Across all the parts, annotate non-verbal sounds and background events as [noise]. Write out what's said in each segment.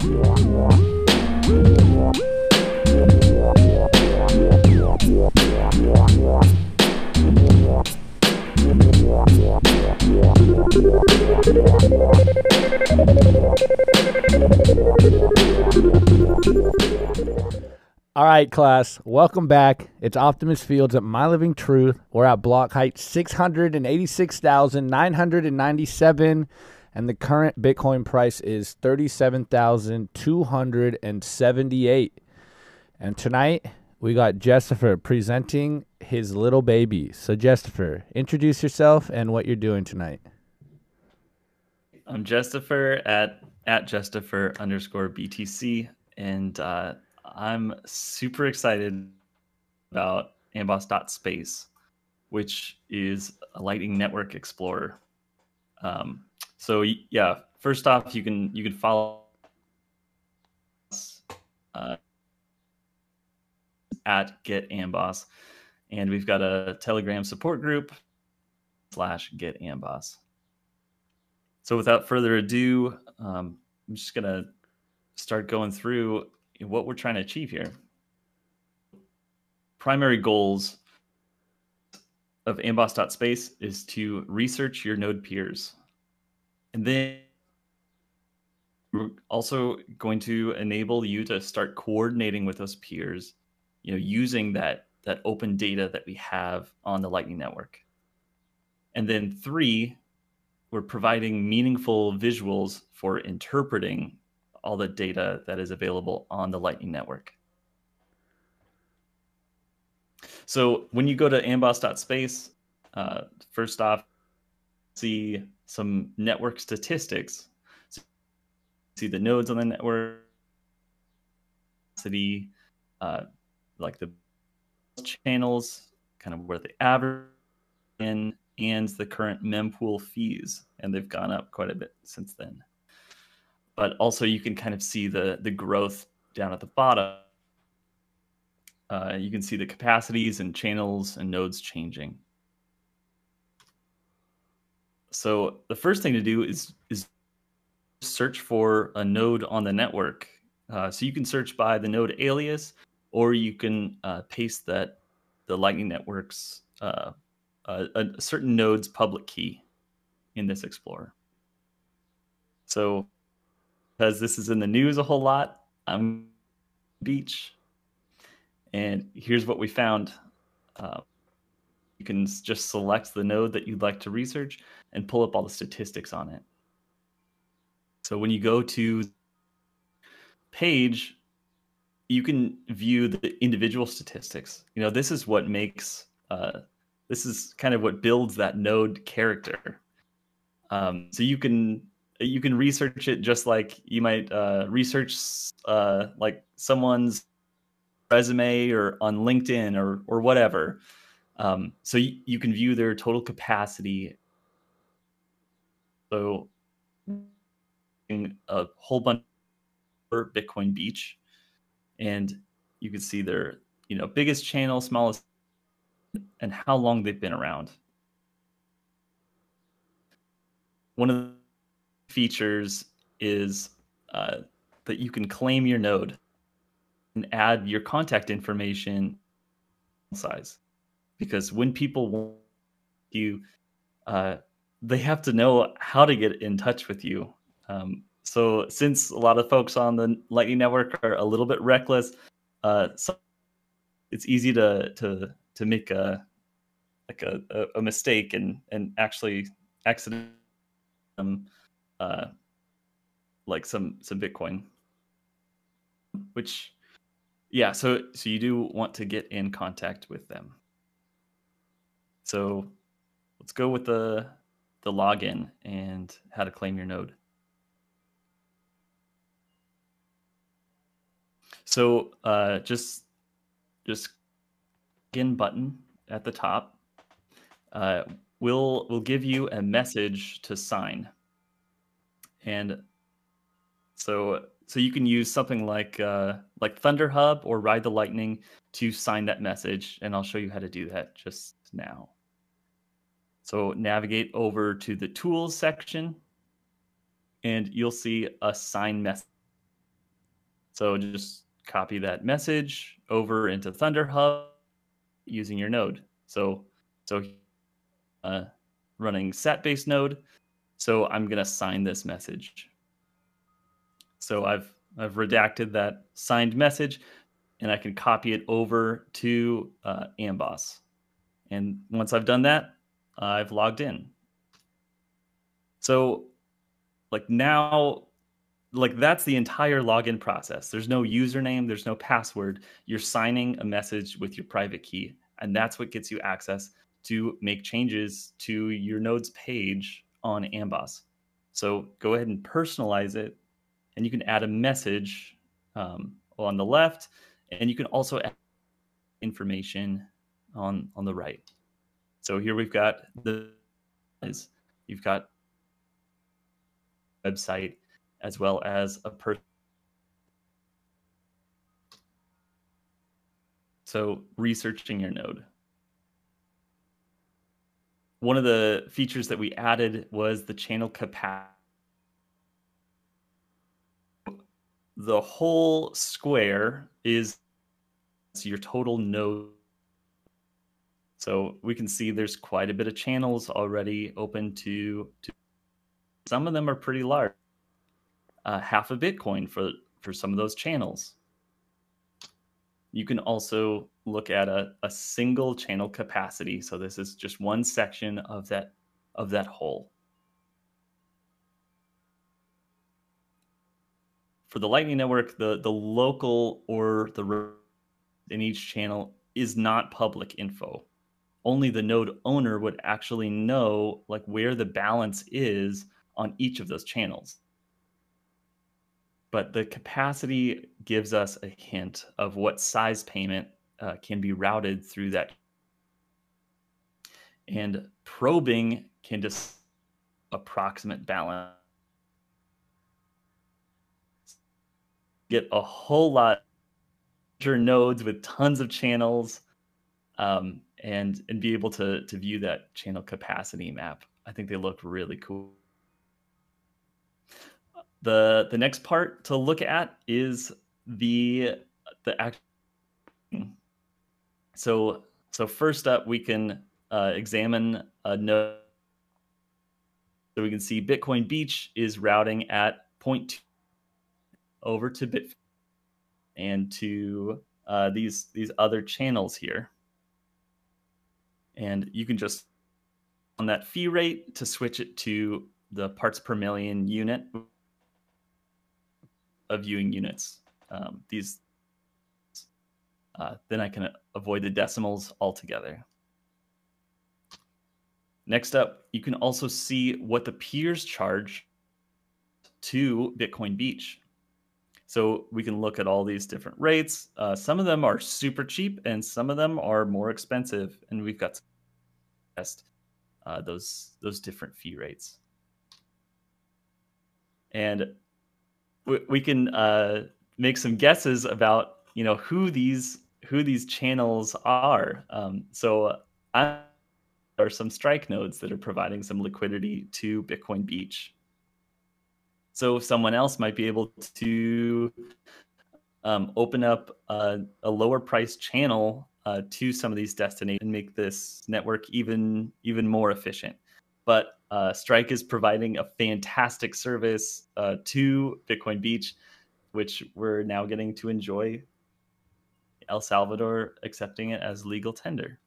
All right, class, welcome back. It's Optimus Fields at My Living Truth. We're at block height 686,997, and the current Bitcoin price is 37,278. And tonight, we got Jestopher presenting his little baby. So, Jestopher, introduce yourself and what you're doing tonight. I'm Jestopher at at Jestopher underscore BTC, and uh, I'm super excited about Amboss.space, which is a Lightning Network Explorer. Um, so yeah, first off, you can you can follow us uh, at Get Amboss, and we've got a Telegram support group slash Get Amboss. So without further ado, um, I'm just gonna start going through what we're trying to achieve here. Primary goals of amboss.space is to research your node peers. And then we're also going to enable you to start coordinating with those peers, you know, using that that open data that we have on the Lightning Network. And then three, we're providing meaningful visuals for interpreting all the data that is available on the Lightning Network. So when you go to amboss.space, uh, first off, see some network statistics. So see the nodes on the network, city, uh, like the channels, kind of where the average in and the current mempool fees, and they've gone up quite a bit since then. But also, you can kind of see the the growth down at the bottom. Uh, you can see the capacities and channels and nodes changing. So the first thing to do is is search for a node on the network. Uh, so you can search by the node alias, or you can uh, paste that the Lightning Network's uh, a, a certain node's public key in this Explorer. So, because this is in the news a whole lot, I'm beach, and here's what we found. You can just select the node that you'd like to research and pull up all the statistics on it. So when you go to page, you can view the individual statistics. You know, this is what makes uh, this is kind of what builds that node character. Um, so you can you can research it just like you might uh, research uh, like someone's resume or on LinkedIn or or whatever. Um, so you, you can view their total capacity. So a whole bunch for Bitcoin Beach, and you can see their you know biggest channel, smallest and how long they've been around. One of the features is uh, that you can claim your node and add your contact information size. Because when people want you, uh, they have to know how to get in touch with you. Um, so since a lot of folks on the Lightning Network are a little bit reckless, uh, so it's easy to to to make a like a, a, mistake and and actually accident um, uh, like some some Bitcoin, which yeah, so so you do want to get in contact with them. So let's go with the the login and how to claim your node. So uh, just just in button at the top uh, will will give you a message to sign, and so so you can use something like uh, like Thunderhub or Ride the Lightning to sign that message, and I'll show you how to do that just now. So navigate over to the tools section, and you'll see a sign message So just copy that message over into ThunderHub using your node. So so uh, running set-based node. So I'm gonna sign this message. So I've I've redacted that signed message, and I can copy it over to uh, Amboss. And once I've done that, I've logged in. So, like now, like that's the entire login process. There's no username, there's no password. You're signing a message with your private key, and that's what gets you access to make changes to your node's page on Amboss. So go ahead and personalize it, and you can add a message um, on the left, and you can also add information on on the right. So here we've got the you've got website as well as a person. So researching your node. One of the features that we added was the channel capacity. The whole square is your total node. So we can see there's quite a bit of channels already open to, to some of them are pretty large. Uh, half a Bitcoin for for some of those channels. You can also look at a, a single channel capacity. So this is just one section of that of that whole. For the Lightning Network, the the local or the in each channel is not public info. Only the node owner would actually know like where the balance is on each of those channels. But the capacity gives us a hint of what size payment uh, can be routed through that. And probing can just approximate balance. Get a whole lot of nodes with tons of channels um, and and be able to to view that channel capacity map. I think they look really cool. The the next part to look at is the the act. So so first up, we can uh, examine a node. So we can see Bitcoin Beach is routing at 0.2 over to Bit and to uh, these these other channels here. And you can just on that fee rate to switch it to the parts per million unit of viewing units. Um, these uh, then I can avoid the decimals altogether. Next up, you can also see what the peers charge to Bitcoin Beach. So we can look at all these different rates. Uh, some of them are super cheap, and some of them are more expensive. And we've got to test uh, those those different fee rates. And we, we can uh, make some guesses about you know who these who these channels are. Um, so I, there are some strike nodes that are providing some liquidity to Bitcoin Beach. So someone else might be able to um, open up a, a, lower price channel uh, to some of these destinations and make this network even even more efficient. But uh, Strike is providing a fantastic service uh, to Bitcoin Beach, which we're now getting to enjoy. El Salvador accepting it as legal tender.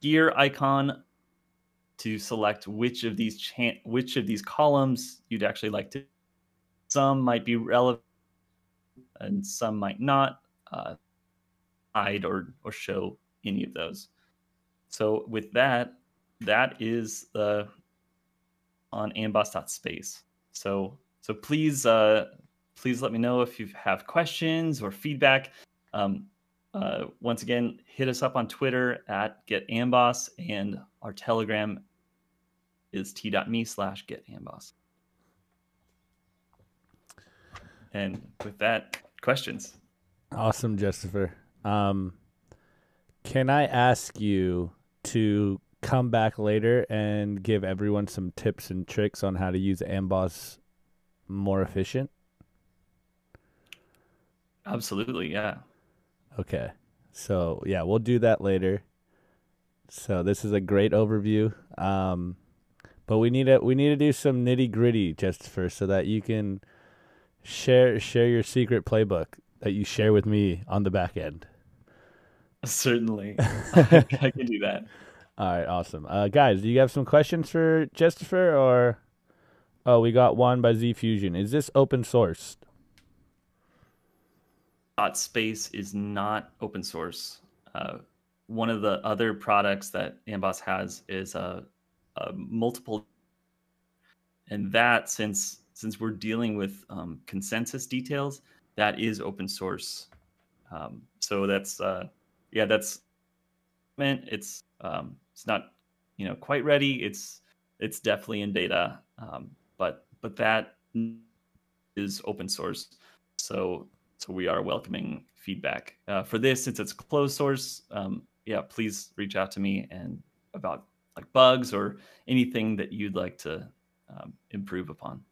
Gear icon to select which of these cha- which of these columns you'd actually like to. Some might be relevant, and some might not uh, hide or or show any of those. So with that, that is the on amboss.space. So so please uh, please let me know if you have questions or feedback. Um, uh, once again, hit us up on Twitter at getamboss and our Telegram is t.me slash getamboss. And with that, questions. Awesome, Jestopher. Um, can I ask you to come back later and give everyone some tips and tricks on how to use Amboss more efficient? Absolutely, yeah. Okay. So yeah, we'll do that later. So this is a great overview. Um, but we need to we need to do some nitty gritty just first so that you can share share your secret playbook that you share with me on the back end. Certainly, [laughs] I can do that. All right, awesome. Uh, guys, do you have some questions for Jestopher or? Oh, we got one by Z Fusion. Is this open source? Dot Space is not open source. Uh, one of the other products that Amboss has is a, a multiple, and that since since we're dealing with um, consensus details, that is open source. Um, so that's uh, yeah, that's meant it's um, it's not you know quite ready. It's it's definitely in beta, um, but but that is open source. So so we are welcoming feedback uh, for this since it's closed source. Um, yeah, please reach out to me and about like bugs or anything that you'd like to um, improve upon.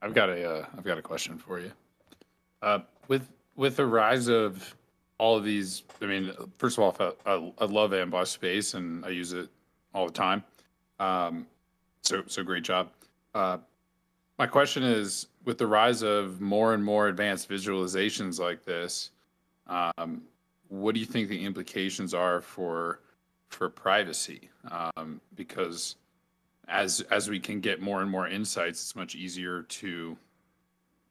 I've got a have uh, got a question for you. Uh, with with the rise of all of these, I mean, first of all, I, I love Amboss Space and I use it all the time. Um, so so great job. Uh, my question is, with the rise of more and more advanced visualizations like this, um, what do you think the implications are for for privacy? Um, because as as we can get more and more insights, it's much easier to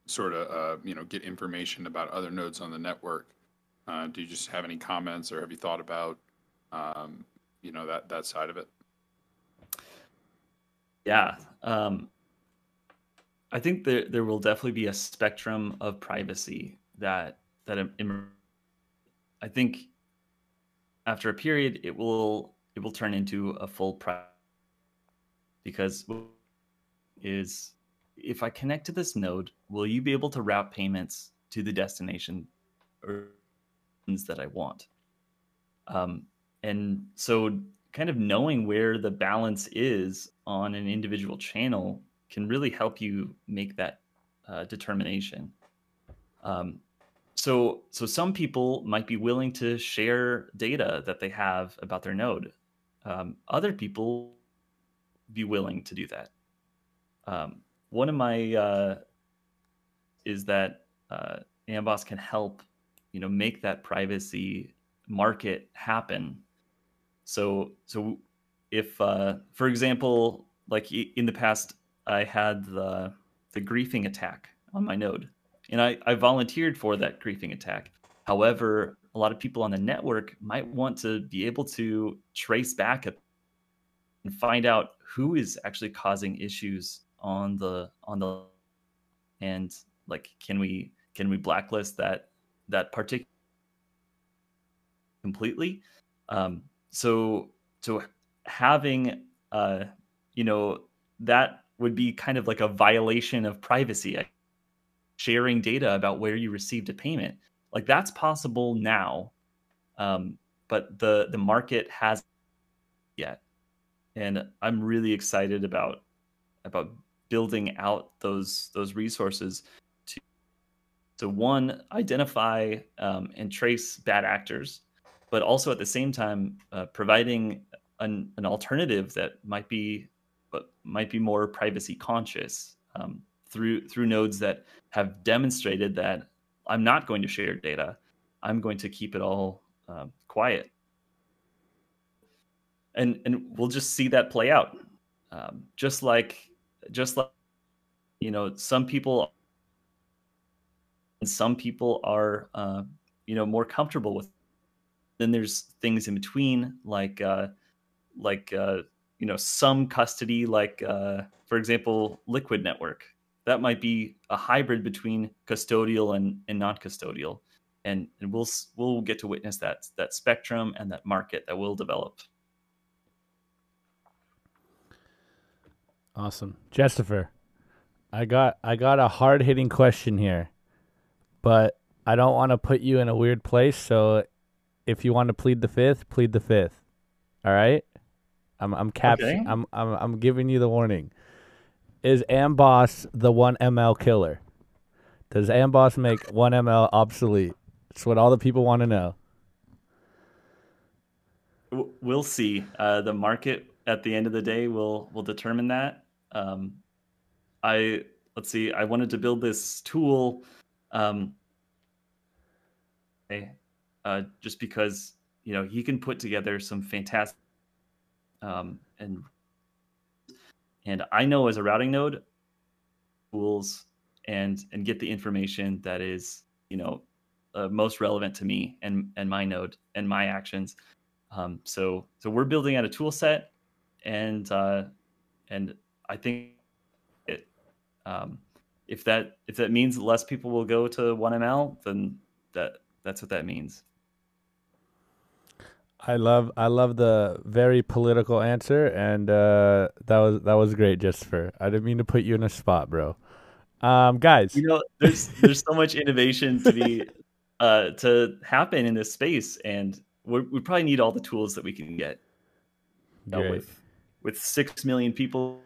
sort of uh, you know get information about other nodes on the network. Uh, do you just have any comments, or have you thought about um, you know that that side of it? Yeah, um, I think there there will definitely be a spectrum of privacy that that I think after a period it will it will turn into a full privacy because is if I connect to this node, will you be able to route payments to the destination or that I want? Um, and so, kind of knowing where the balance is on an individual channel can really help you make that uh, determination. Um, so, so some people might be willing to share data that they have about their node. Um, other people be willing to do that. Um, one of my uh, is that uh, Amboss can help, you know, make that privacy market happen. So, so if, uh, for example, like in the past, I had the the griefing attack on my node, and I, I volunteered for that griefing attack. However, a lot of people on the network might want to be able to trace back and find out who is actually causing issues on the on the and like can we can we blacklist that that particular completely um so so having uh you know that would be kind of like a violation of privacy sharing data about where you received a payment. Like that's possible now um but the the market has yet. And I'm really excited about about building out those those resources to to one identify um, and trace bad actors, but also at the same time uh, providing an, an alternative that might be but might be more privacy conscious. Um, through through nodes that have demonstrated that I'm not going to share data. I'm going to keep it all um, quiet and and we'll just see that play out. Um, just like just like you know, some people and some people are uh, you know more comfortable with. Then there's things in between, like uh, like uh, you know some custody, like uh, for example, Liquid Network. That might be a hybrid between custodial and, and non-custodial, and and we'll we'll get to witness that that spectrum and that market that will develop. Awesome. Jestopher, I got I got a hard hitting question here, but I don't want to put you in a weird place. So if you want to plead the fifth, plead the fifth. All right. I'm I'm capturing. Okay. I'm I'm I'm giving you the warning. Is Amboss the one ML killer? Does Amboss make 1ML obsolete? It's what all the people want to know. We'll see. Uh, the market at the end of the day will will determine that. Um, I let's see. I wanted to build this tool, um, uh, just because you know he can put together some fantastic, um, and and I know as a routing node, tools and and get the information that is you know uh, most relevant to me and and my node and my actions. Um, so so we're building out a tool set, and uh, and I think it um, if that if that means less people will go to 1ml, then that that's what that means. I love I love the very political answer, and uh, that was that was great, Christopher. I didn't mean to put you in a spot, bro. Um, guys, You know, there's there's so much innovation to be uh, to happen in this space, and we're, we probably need all the tools that we can get. great. with with six million people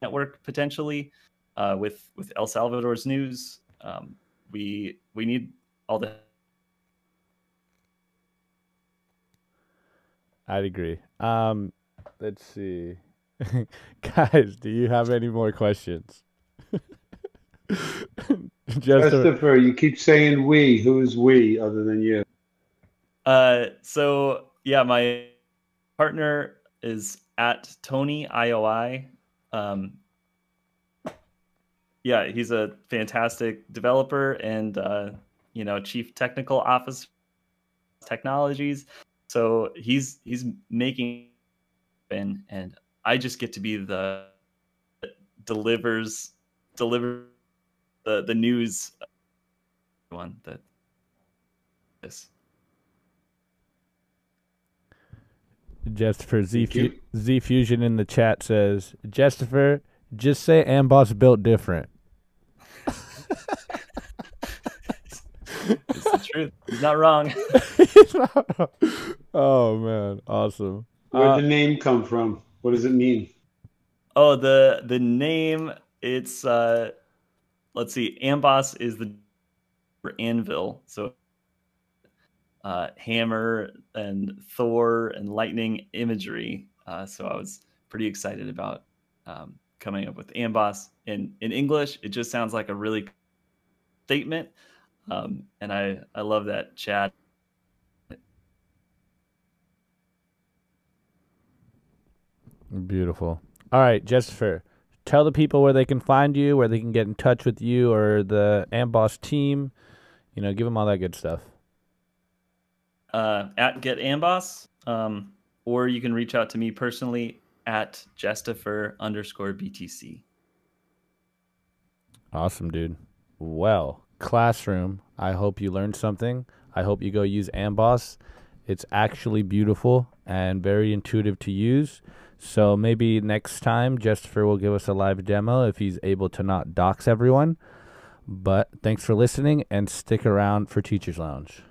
network potentially, uh, with with El Salvador's news, um, we we need all the I'd agree. Um, let's see, [laughs] guys. Do you have any more questions? [laughs] Just a- Christopher, you keep saying we. Who's we other than you? Uh, so yeah, my partner is at Tony IOI. Um, yeah, he's a fantastic developer and uh, you know chief technical officer technologies. So he's he's making and and I just get to be the delivers deliver the the news one that this. Just for Z Fu- Z Fusion in the chat says, Jestopher, just say Amboss built different. It's the truth. [laughs] He's not wrong. oh man, awesome. Where'd Uh, the name come from? What does it mean? Oh, the the name it's uh let's see, Amboss is the for anvil. So uh hammer and Thor and lightning imagery. Uh so I was pretty excited about um coming up with Amboss. In in English, it just sounds like a really statement. Um and I I love that chat Beautiful. All right, Jestopher, tell the people where they can find you, where they can get in touch with you or the Amboss team. You know, give them all that good stuff. uh, at Get Amboss, um, or you can reach out to me personally at Jestopher underscore BTC. Awesome, dude. Well, classroom. I hope you learned something. I hope you go use Amboss. It's actually beautiful and very intuitive to use. So maybe next time, Jestopher will give us a live demo if he's able to not dox everyone. But thanks for listening and stick around for Teachers Lounge.